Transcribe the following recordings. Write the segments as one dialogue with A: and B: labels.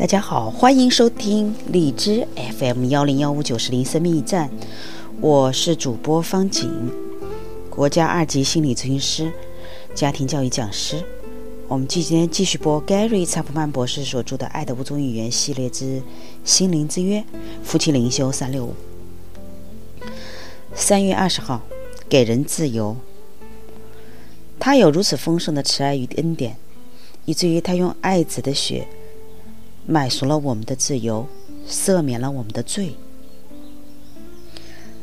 A: 大家好，欢迎收听荔枝 FM 幺零幺五九十零生命驿站，我是主播方景，国家二级心理咨询师，家庭教育讲师。我们今天继续播 Gary 查普曼博士所著的《爱的五种语言》系列之心灵之约，夫妻灵修三六五。三月二十号，给人自由。他有如此丰盛的慈爱与恩典，以至于他用爱子的血。买赎了我们的自由，赦免了我们的罪。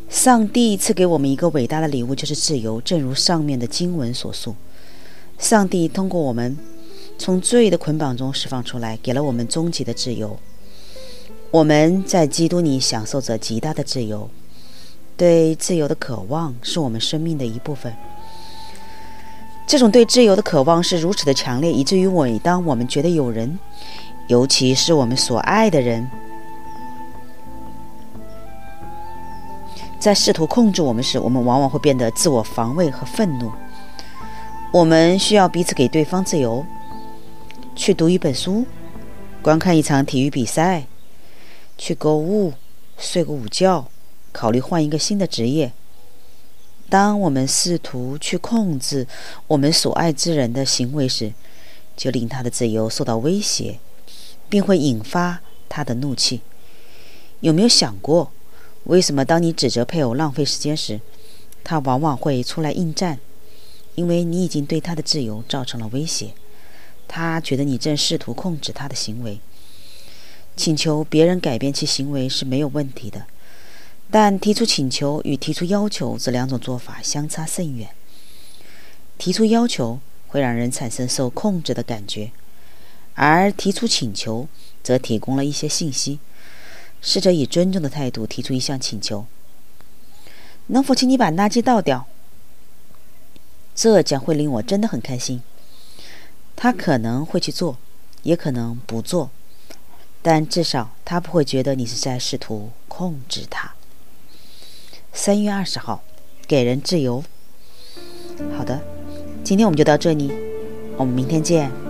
A: 上帝赐给我们一个伟大的礼物，就是自由。正如上面的经文所述，上帝通过我们从罪的捆绑中释放出来，给了我们终极的自由。我们在基督里享受着极大的自由。对自由的渴望是我们生命的一部分。这种对自由的渴望是如此的强烈，以至于每当我们觉得有人。尤其是我们所爱的人，在试图控制我们时，我们往往会变得自我防卫和愤怒。我们需要彼此给对方自由，去读一本书，观看一场体育比赛，去购物，睡个午觉，考虑换一个新的职业。当我们试图去控制我们所爱之人的行为时，就令他的自由受到威胁。并会引发他的怒气。有没有想过，为什么当你指责配偶浪费时间时，他往往会出来应战？因为你已经对他的自由造成了威胁。他觉得你正试图控制他的行为。请求别人改变其行为是没有问题的，但提出请求与提出要求这两种做法相差甚远。提出要求会让人产生受控制的感觉。而提出请求，则提供了一些信息。试着以尊重的态度提出一项请求：“能否请你把垃圾倒掉？”这将会令我真的很开心。他可能会去做，也可能不做，但至少他不会觉得你是在试图控制他。三月二十号，给人自由。好的，今天我们就到这里，我们明天见。